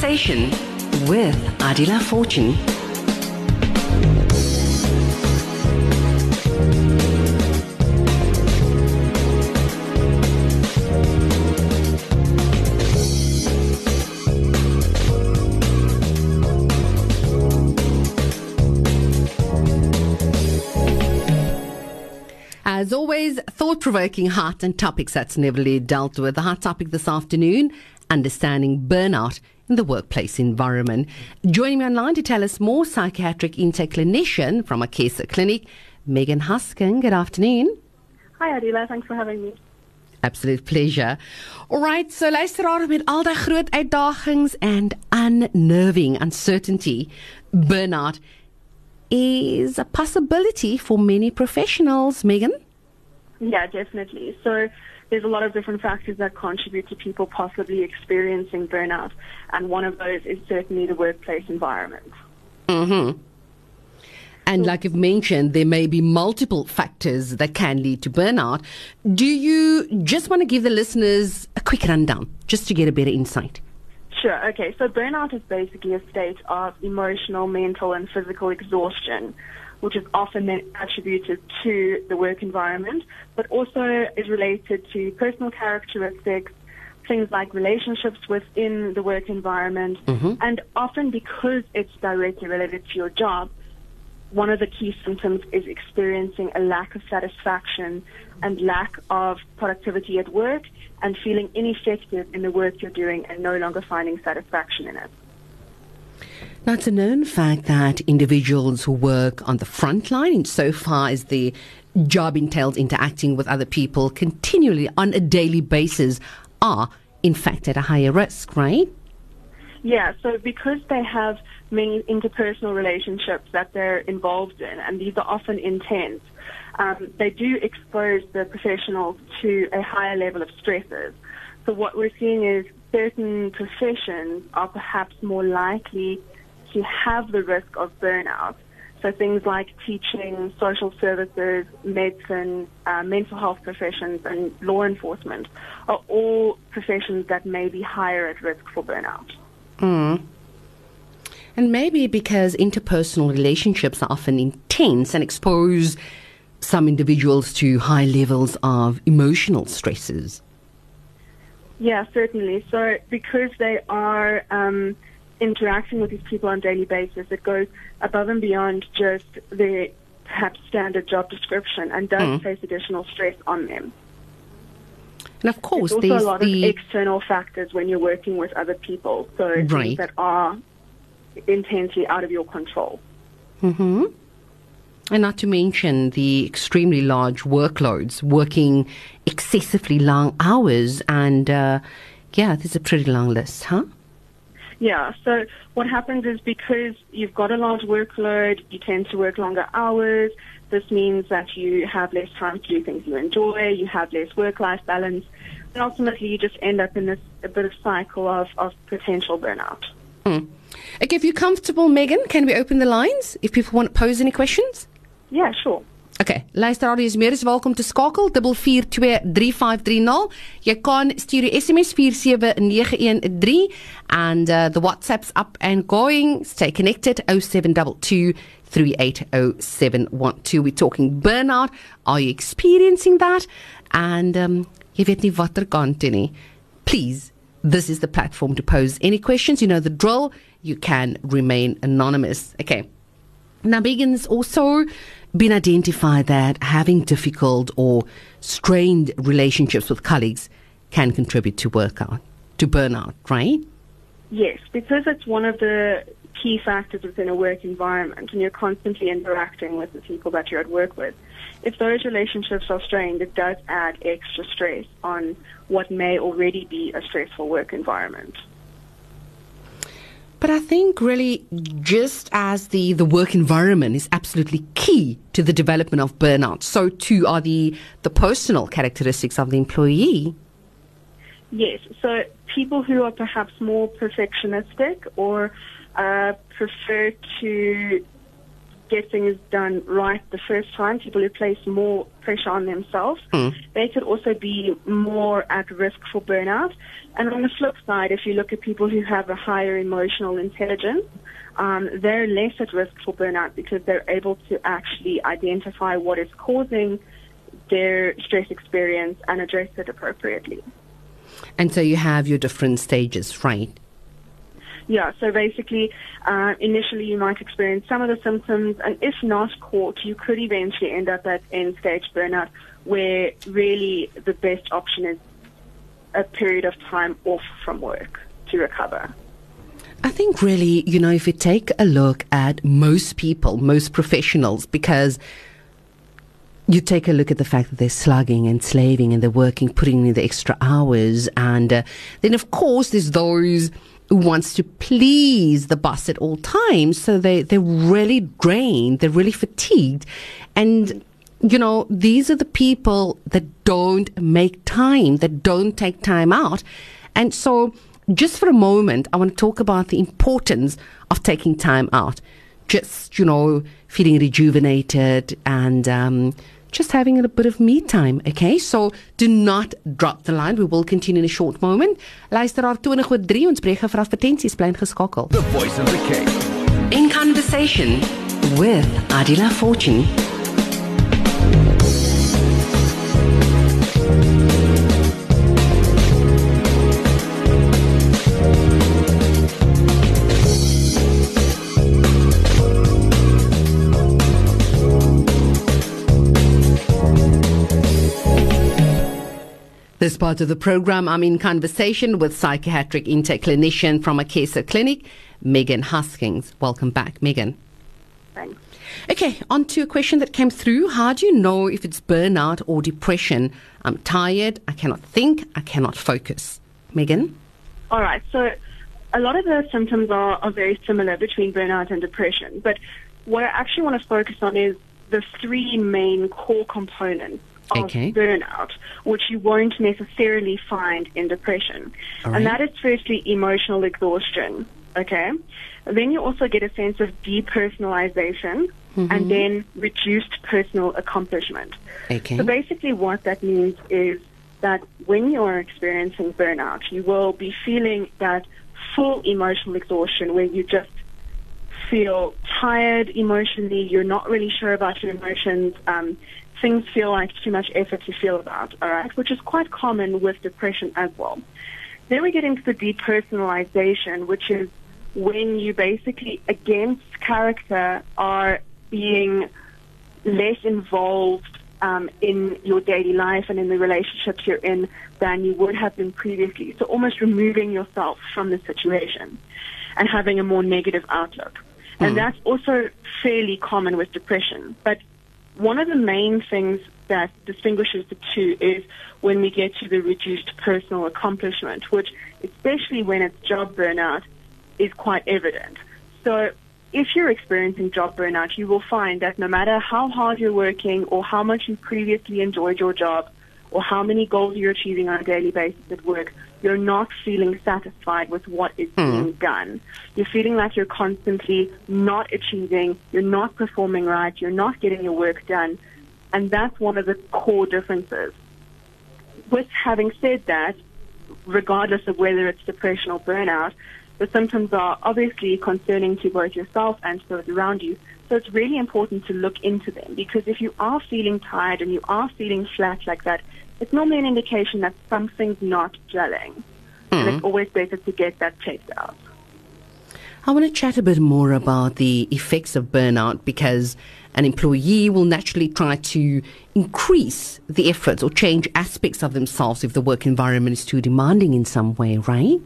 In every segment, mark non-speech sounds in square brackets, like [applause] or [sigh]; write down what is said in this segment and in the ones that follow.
Conversation with Adiela Fortune. As always, thought provoking hot and topics that's never dealt with. The hot topic this afternoon understanding burnout the workplace environment. Joining me online to tell us more, psychiatric intake clinician from Akeso Clinic, Megan Huskin. Good afternoon. Hi Adiela, thanks for having me. Absolute pleasure. Alright, so luisteraar met al die groot uitdagings and unnerving uncertainty, burnout is a possibility for many professionals, Megan. Yeah, definitely. So there's a lot of different factors that contribute to people possibly experiencing burnout, and one of those is certainly the workplace environment. Mm-hmm. And like you've mentioned, there may be multiple factors that can lead to burnout. Do you just want to give the listeners a quick rundown just to get a better insight? Sure. Okay. So burnout is basically a state of emotional, mental, and physical exhaustion, which is often then attributed to the work environment, but also is related to personal characteristics, things like relationships within the work environment, Mm-hmm. and often because it's directly related to your job, one of the key symptoms is experiencing a lack of satisfaction and lack of productivity at work and feeling ineffective in the work you're doing and no longer finding satisfaction in it. Now, it's a known fact that individuals who work on the front line, insofar as the job entails interacting with other people continually on a daily basis, are in fact at a higher risk, right? Yeah, so because they have many interpersonal relationships that they're involved in, and these are often intense, um, they do expose the professionals to a higher level of stresses. So what we're seeing is certain professions are perhaps more likely to have the risk of burnout. So things like teaching, social services, medicine, uh, mental health professions, and law enforcement are all professions that may be higher at risk for burnout. Mm. And maybe because interpersonal relationships are often intense and expose some individuals to high levels of emotional stresses. Yeah, certainly. So because they are um, interacting with these people on a daily basis, it goes above and beyond just their perhaps standard job description and does Mm. place additional stress on them. And of course, There's also a lot the of external factors when you're working with other people. So Right. things that are intensely out of your control. hmm And not to mention the extremely large workloads, working excessively long hours, and uh, yeah, there's a pretty long list, huh? Yeah, so what happens is because you've got a large workload, you tend to work longer hours. This means that you have less time to do things you enjoy, you have less work-life balance, and ultimately you just end up in this a bit of cycle of, of potential burnout. Mm. Okay, if you're comfortable, Megan, can we open the lines if people want to pose any questions? Yeah, sure. Okay, luisteraar, jy is meer as welkom te skakel 442350. Jy kan stuur die SMS 47913 and uh, the WhatsApp's up and going. Stay connected 0722 380712. We're talking burnout. Are you experiencing that? And um jy weet nie watter kant nie. Please this is the platform to pose any questions. You know the drill. You can remain anonymous. Okay. Now, Megan's also been identified that having difficult or strained relationships with colleagues can contribute to workout, to burnout, right? Yes, because it's one of the key factors within a work environment and you're constantly interacting with the people that you're at work with. If those relationships are strained, it does add extra stress on what may already be a stressful work environment. But I think really just as the, the work environment is absolutely key to the development of burnout, so too are the, the personal characteristics of the employee. Yes, so people who are perhaps more perfectionistic or uh, prefer to get things done right the first time, people who place more pressure on themselves, Mm. they could also be more at risk for burnout. And on the flip side, if you look at people who have a higher emotional intelligence, um, they're less at risk for burnout because they're able to actually identify what is causing their stress experience and address it appropriately. And so you have your different stages, right? Yeah, so basically, uh, initially you might experience some of the symptoms, and if not caught, you could eventually end up at end stage burnout, where really the best option is a period of time off from work to recover. I think really, you know, if you take a look at most people, most professionals, because you take a look at the fact that they're slugging and slaving and they're working, putting in the extra hours, and uh, then of course there's those wants to please the boss at all times, so they they're really drained, they're really fatigued, and you know these are the people that don't make time, that don't take time out, and so just for a moment, I want to talk about the importance of taking time out. Just, you know, feeling rejuvenated and um, just having a bit of me time, okay? So do not drop the line. We will continue in a short moment. Luisteraar 20 oor 3, ons breek vir advertensies bly geskakel. The voice of the Cape. In conversation with Adiela Fortune. This part of the program, I'm in conversation with psychiatric intake clinician from Akeso Clinic, Megan Huskings. Welcome back, Megan. Thanks. Okay, on to a question that came through. How do you know if it's burnout or depression? I'm tired, I cannot think, I cannot focus. Megan? All right, so a lot of the symptoms are, are very similar between burnout and depression, but what I actually want to focus on is the three main core components of Okay. burnout, which you won't necessarily find in depression. All And that is firstly emotional exhaustion, okay? Then you also get a sense of depersonalization and then reduced personal accomplishment. Okay. So basically, what that means is that when you're experiencing burnout, you will be feeling that full emotional exhaustion where you just feel tired emotionally, you're not really sure about your emotions, um, things feel like too much effort to feel about, all right, which is quite common with depression as well. Then we get into the depersonalization, which is when you basically, against character, are being less involved um, in your daily life and in the relationships you're in than you would have been previously. So almost removing yourself from the situation and having a more negative outlook. And that's also fairly common with depression. But one of the main things that distinguishes the two is when we get to the reduced personal accomplishment, which, especially when it's job burnout, is quite evident. So if you're experiencing job burnout, you will find that no matter how hard you're working or how much you previously enjoyed your job or how many goals you're achieving on a daily basis at work, you're not feeling satisfied with what is hmm. being done. You're feeling like you're constantly not achieving, you're not performing right, you're not getting your work done. And that's one of the core differences. With having said that, regardless of whether it's depression or burnout, the symptoms are obviously concerning to both yourself and those around you. So it's really important to look into them because if you are feeling tired and you are feeling flat like that, it's normally an indication that something's not gelling. And it's always better to get that checked out. I want to chat a bit more about the effects of burnout because an employee will naturally try to increase the efforts or change aspects of themselves if the work environment is too demanding in some way, right?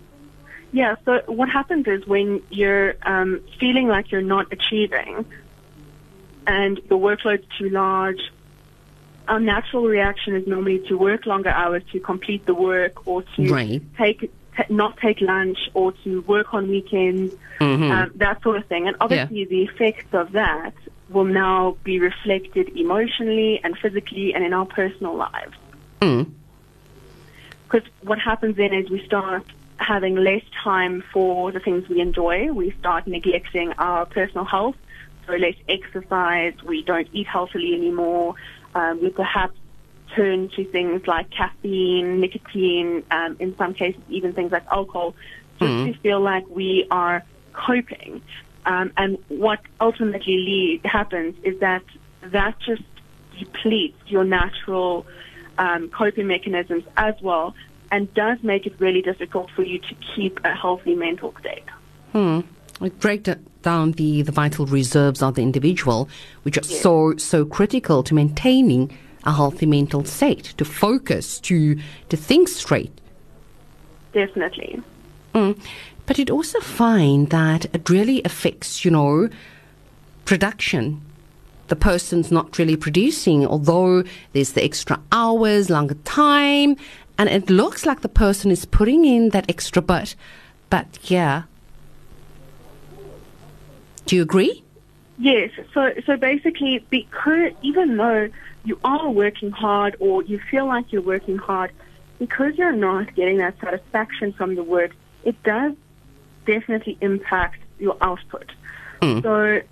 Yeah, so what happens is when you're um, feeling like you're not achieving and your workload's too large, our natural reaction is normally to work longer hours to complete the work or to Right. take ta not take lunch or to work on weekends, um, that sort of thing. And obviously, the effects of that will now be reflected emotionally and physically and in our personal lives. Mm. Because what happens then is we start having less time for the things we enjoy. We start neglecting our personal health so less exercise, we don't eat healthily anymore, um, we perhaps turn to things like caffeine, nicotine, um, in some cases even things like alcohol, just mm. to feel like we are coping. Um, and what ultimately lead, happens is that that just depletes your natural um, coping mechanisms as well and does make it really difficult for you to keep a healthy mental state. Hmm. Break down the, the vital reserves of the individual, which are yes. so so critical to maintaining a healthy mental state, to focus, to to think straight. Definitely. Mm. But it also find that it really affects, you know, production. The person's not really producing, although there's the extra hours, longer time, and it looks like the person is putting in that extra bit. But yeah. Do you agree? Yes. So so basically because even though you are working hard or you feel like you're working hard, because you're not getting that satisfaction from the work, it does definitely impact your output. Mm. So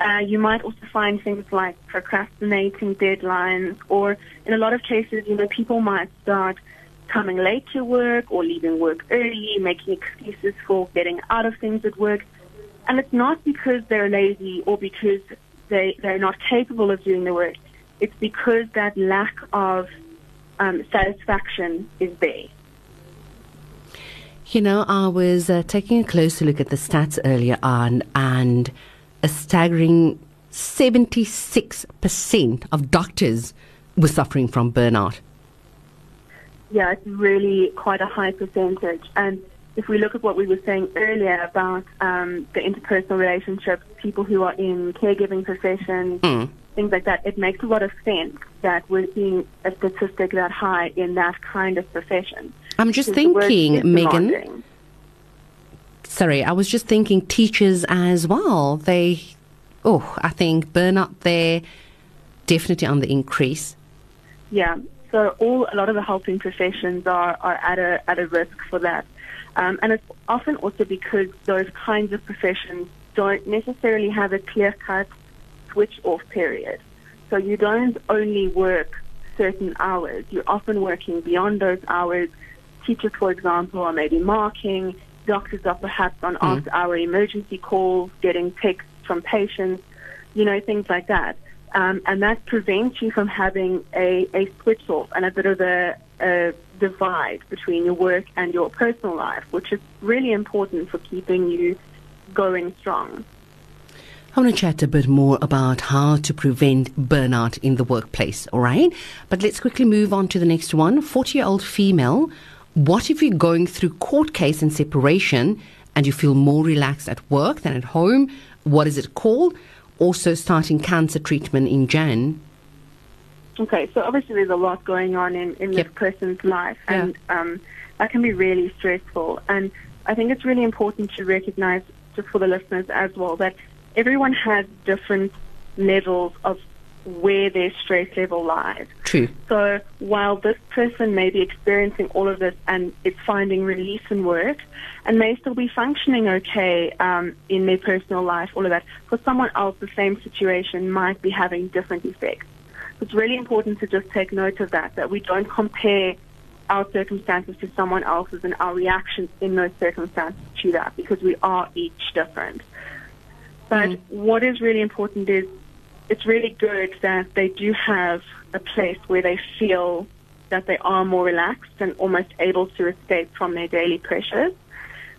uh, you might also find things like procrastinating deadlines, or in a lot of cases, you know, people might start coming late to work or leaving work early, making excuses for getting out of things at work. And it's not because they're lazy or because they, they're not capable of doing the work. It's because that lack of um, satisfaction is there. You know, I was uh, taking a closer look at the stats earlier on, and a staggering 76% of doctors were suffering from burnout. Yeah, it's really quite a high percentage. And if we look at what we were saying earlier about um, the interpersonal relationships, people who are in caregiving professions, mm things like that, it makes a lot of sense that we're seeing a statistic that high in that kind of profession. I'm just thinking, Megan. Sorry, I was just thinking teachers as well. They, oh, I think burnout there definitely on the increase. Yeah, so all a lot of the helping professions are, are at a at a risk for that, um, and it's often also because those kinds of professions don't necessarily have a clear cut switch off period. So you don't only work certain hours, you're often working beyond those hours. Teachers, for example, are maybe marking, doctors are perhaps on mm. after hour emergency calls, getting texts from patients, you know, things like that. Um, and that prevents you from having a, a switch off and a bit of a, a divide between your work and your personal life, which is really important for keeping you going strong. I want to chat a bit more about how to prevent burnout in the workplace, all right? But let's quickly move on to the next one. 40 year old female. What if you're going through court case and separation and you feel more relaxed at work than at home? What is it called? Also, starting cancer treatment in Jan. Okay, so obviously there's a lot going on in, in yep. this person's life, and yeah. um, that can be really stressful. And I think it's really important to recognize, just for the listeners as well, that everyone has different levels of where their stress level lies. True. So while this person may be experiencing all of this and is finding release in work and may still be functioning okay um, in their personal life, all of that, for someone else, the same situation might be having different effects. It's really important to just take note of that, that we don't compare our circumstances to someone else's and our reactions in those circumstances to that because we are each different. But mm. what is really important is it's really good that they do have a place where they feel that they are more relaxed and almost able to escape from their daily pressures.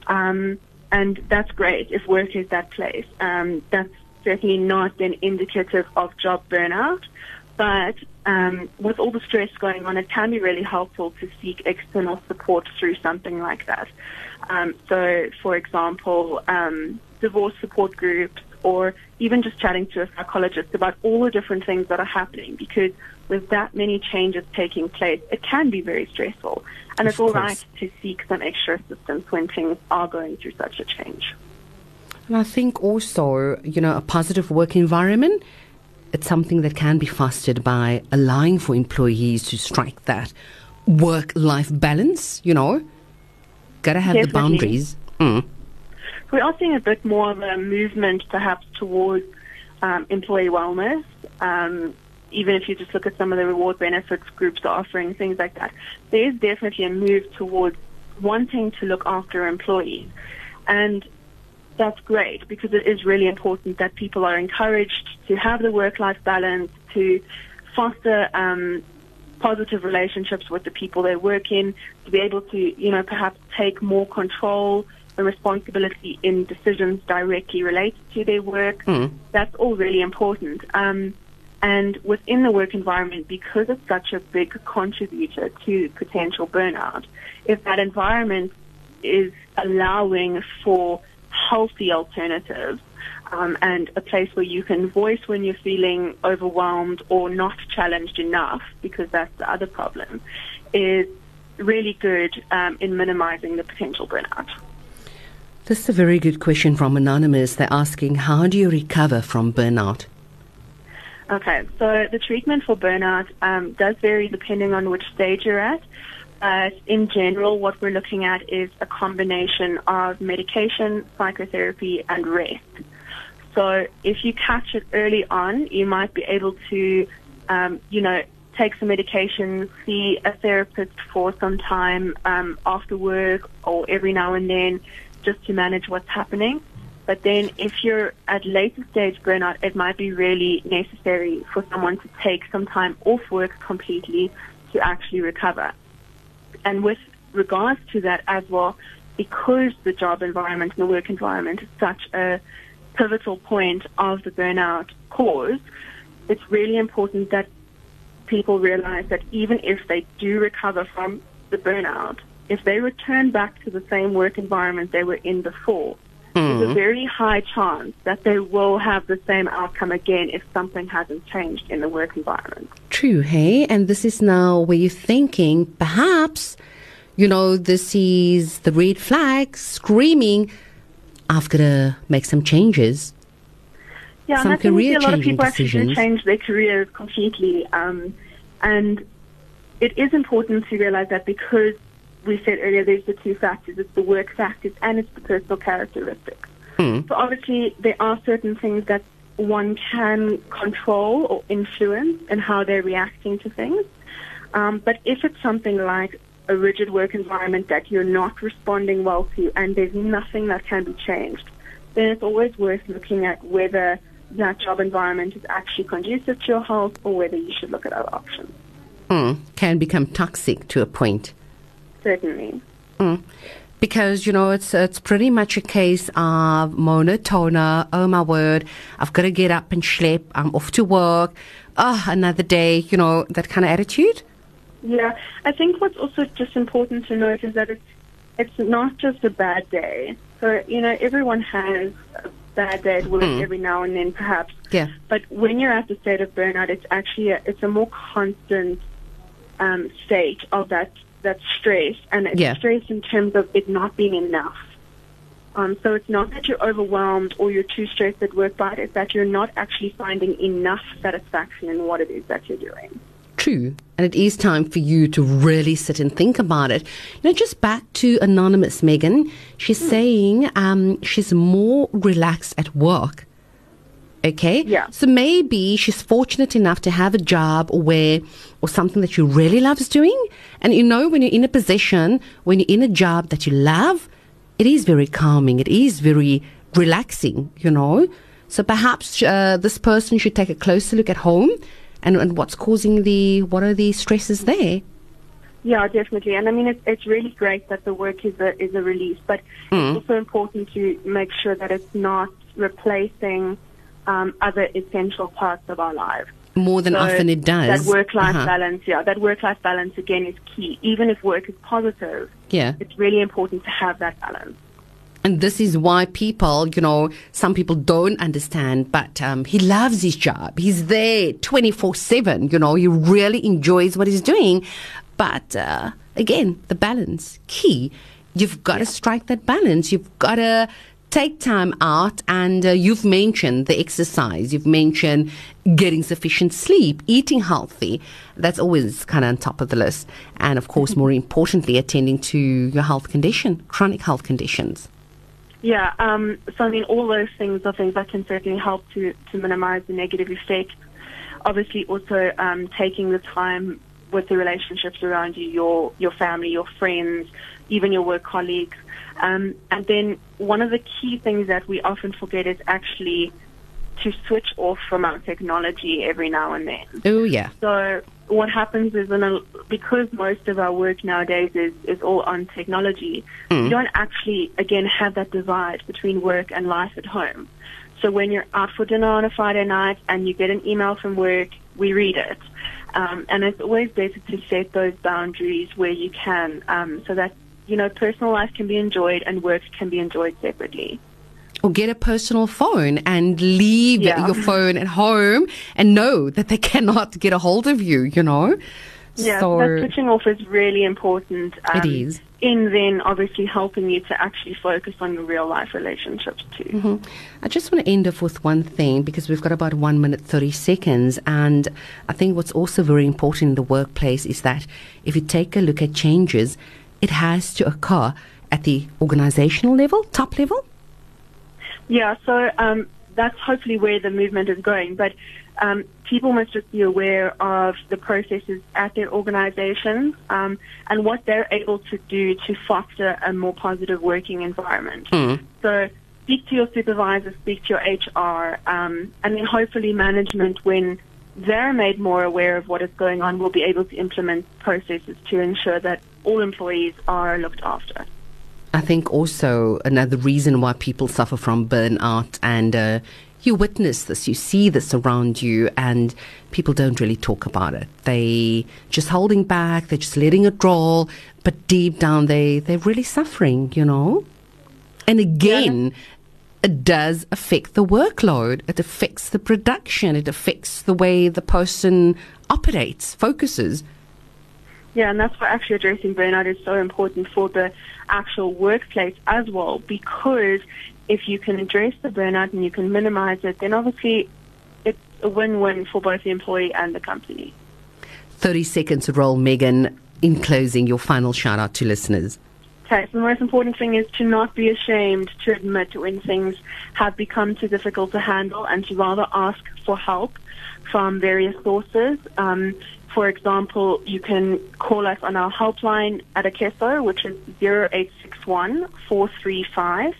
Um, and that's great if work is that place. Um, that's certainly not an indicative of job burnout. But um, with all the stress going on, it can be really helpful to seek external support through something like that. Um, so, for example, um, divorce support groups, or even just chatting to a psychologist about all the different things that are happening because with that many changes taking place, it can be very stressful. And of it's all right to seek some extra assistance when things are going through such a change. And I think also, you know, a positive work environment, it's something that can be fostered by allowing for employees to strike that work life balance, you know. Gotta have Definitely. the boundaries. Mm we are seeing a bit more of a movement perhaps towards um, employee wellness. Um, even if you just look at some of the reward benefits groups are offering, things like that, there is definitely a move towards wanting to look after employees. And that's great because it is really important that people are encouraged to have the work-life balance, to foster um, positive relationships with the people they work in, to be able to, you know, perhaps take more control and responsibility in decisions directly related to their work. Mm. That's all really important. Um, and within the work environment, because it's such a big contributor to potential burnout, if that environment is allowing for healthy alternatives um, and a place where you can voice when you're feeling overwhelmed or not challenged enough, because that's the other problem, is really good um, in minimizing the potential burnout. This is a very good question from Anonymous. They're asking, how do you recover from burnout? Okay, so the treatment for burnout um, does vary depending on which stage you're at. In general, what we're looking at is a combination of medication, psychotherapy, and rest. So if you catch it early on, you might be able to, um, you know, take some medication, see a therapist for some time um, after work or every now and then just to manage what's happening. But then if you're at later stage burnout, it might be really necessary for someone to take some time off work completely to actually recover. And with regards to that as well, because the job environment and the work environment is such a pivotal point of the burnout cause, it's really important that people realize that even if they do recover from the burnout, if they return back to the same work environment they were in before, mm. there's a very high chance that they will have the same outcome again if something hasn't changed in the work environment. True, hey? And this is now where you're thinking perhaps, you know, this is the red flag screaming, I've got to make some changes. Yeah, some and I think career a lot of people decisions. actually change their careers completely. Um, and it is important to realize that because we said earlier, there's the two factors. It's the work factors and it's the personal characteristics. Mm. So obviously, there are certain things that one can control or influence in how they're reacting to things. Um, but if it's something like a rigid work environment that you're not responding well to and there's nothing that can be changed, then it's always worth looking at whether that job environment is actually conducive to your health or whether you should look at other options. Mm. Can become toxic to a point. Certainly. Mm. Because you know it's it's pretty much a case of monotona. Oh my word! I've got to get up and schlep. I'm off to work. Oh, another day. You know that kind of attitude. Yeah, I think what's also just important to note is that it's it's not just a bad day. So you know everyone has a bad day at work Mm. every now and then, perhaps. Yeah. But when you're at the state of burnout, it's actually a, it's a more constant um, state of that that stress, and it's Yeah. stress in terms of it not being enough. Um, so it's not that you're overwhelmed or you're too stressed at work, but it's that you're not actually finding enough satisfaction in what it is that you're doing. True. And it is time for you to really sit and think about it. You know, just back to Anonymous Megan, she's saying um, she's more relaxed at work. Okay? Yeah. So maybe she's fortunate enough to have a job where, or something that she really loves doing. And you know, when you're in a position, when you're in a job that you love, it is very calming. It is very relaxing, you know. So perhaps uh, this person should take a closer look at home and, and what's causing the, what are the stresses there? Yeah, definitely. And I mean, it's, it's really great that the work is a, is a release, but Mm. it's also important to make sure that it's not replacing um, other essential parts of our lives. More than So often it does. That work-life Uh-huh. balance, yeah, that work-life balance again is key. Even if work is positive, Yeah. it's really important to have that balance. And this is why people, you know, some people don't understand, but um, he loves his job. He's there 24 7, you know, he really enjoys what he's doing. But uh, again, the balance, key. You've got to strike that balance. You've got to take time out. And uh, you've mentioned the exercise, you've mentioned getting sufficient sleep, eating healthy. That's always kind of on top of the list. And of course, [laughs] more importantly, attending to your health condition, chronic health conditions. Yeah, um, so I mean, all those things are things that can certainly help to, to minimize the negative effects. Obviously, also um, taking the time with the relationships around you, your your family, your friends, even your work colleagues. Um, and then one of the key things that we often forget is actually to switch off from our technology every now and then. Oh, yeah. So what happens is in a, because most of our work nowadays is, is all on technology, Mm. you don't actually, again, have that divide between work and life at home. So when you're out for dinner on a Friday night and you get an email from work, we read it. Um, and it's always better to set those boundaries where you can um, so that, you know, personal life can be enjoyed and work can be enjoyed separately. Or get a personal phone and leave Yeah. your phone at home and know that they [laughs] cannot get a hold of you, you know? Yeah, so, that switching off is really important. Um, It is. In then obviously helping you to actually focus on your real life relationships too. Mm-hmm. I just want to end off with one thing because we've got about one minute, 30 seconds. And I think what's also very important in the workplace is that if you take a look at changes, it has to occur at the organizational level, top level. Yeah, so um, that's hopefully where the movement is going. But um, people must just be aware of the processes at their organizations um, and what they're able to do to foster a more positive working environment. So speak to your supervisor, speak to your HR, um, and then hopefully management, when they're made more aware of what is going on, will be able to implement processes to ensure that all employees are looked after. I think also another reason why people suffer from burnout and uh, you witness this, you see this around you, and people don't really talk about it. They just holding back, they're just letting it roll, but deep down they they're really suffering, you know. And again, it does affect the workload. It affects the production. It affects the way the person operates, focuses. Yeah, and that's why actually addressing burnout is so important for the actual workplace as well, because if you can address the burnout and you can minimize it, then obviously it's a win-win for both the employee and the company. 30 seconds to roll, Megan. In closing, your final shout out to listeners. Okay, so the most important thing is to not be ashamed to admit when things have become too difficult to handle and to rather ask for help from various sources. Um, for example, you can call us on our helpline at Akeso, which is 0861 435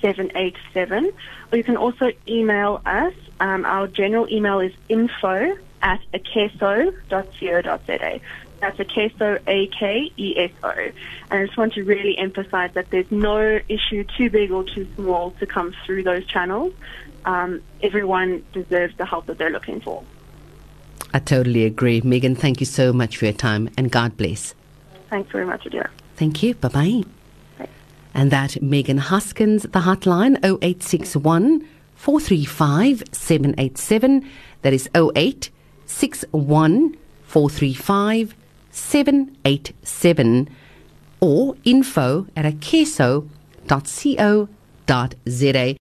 787. Or you can also email us. Um, our general email is info at akeso.co.za. That's Akeso, A-K-E-S-O. And I just want to really emphasize that there's no issue too big or too small to come through those channels. Um, everyone deserves the help that they're looking for. I totally agree. Megan, thank you so much for your time and God bless. Thanks very much, Adiela. Thank you. Bye bye. Bye. And that Megan Huskins, the hotline 0861 435 787. That is 0861 435 787 or info at akeso.co.za.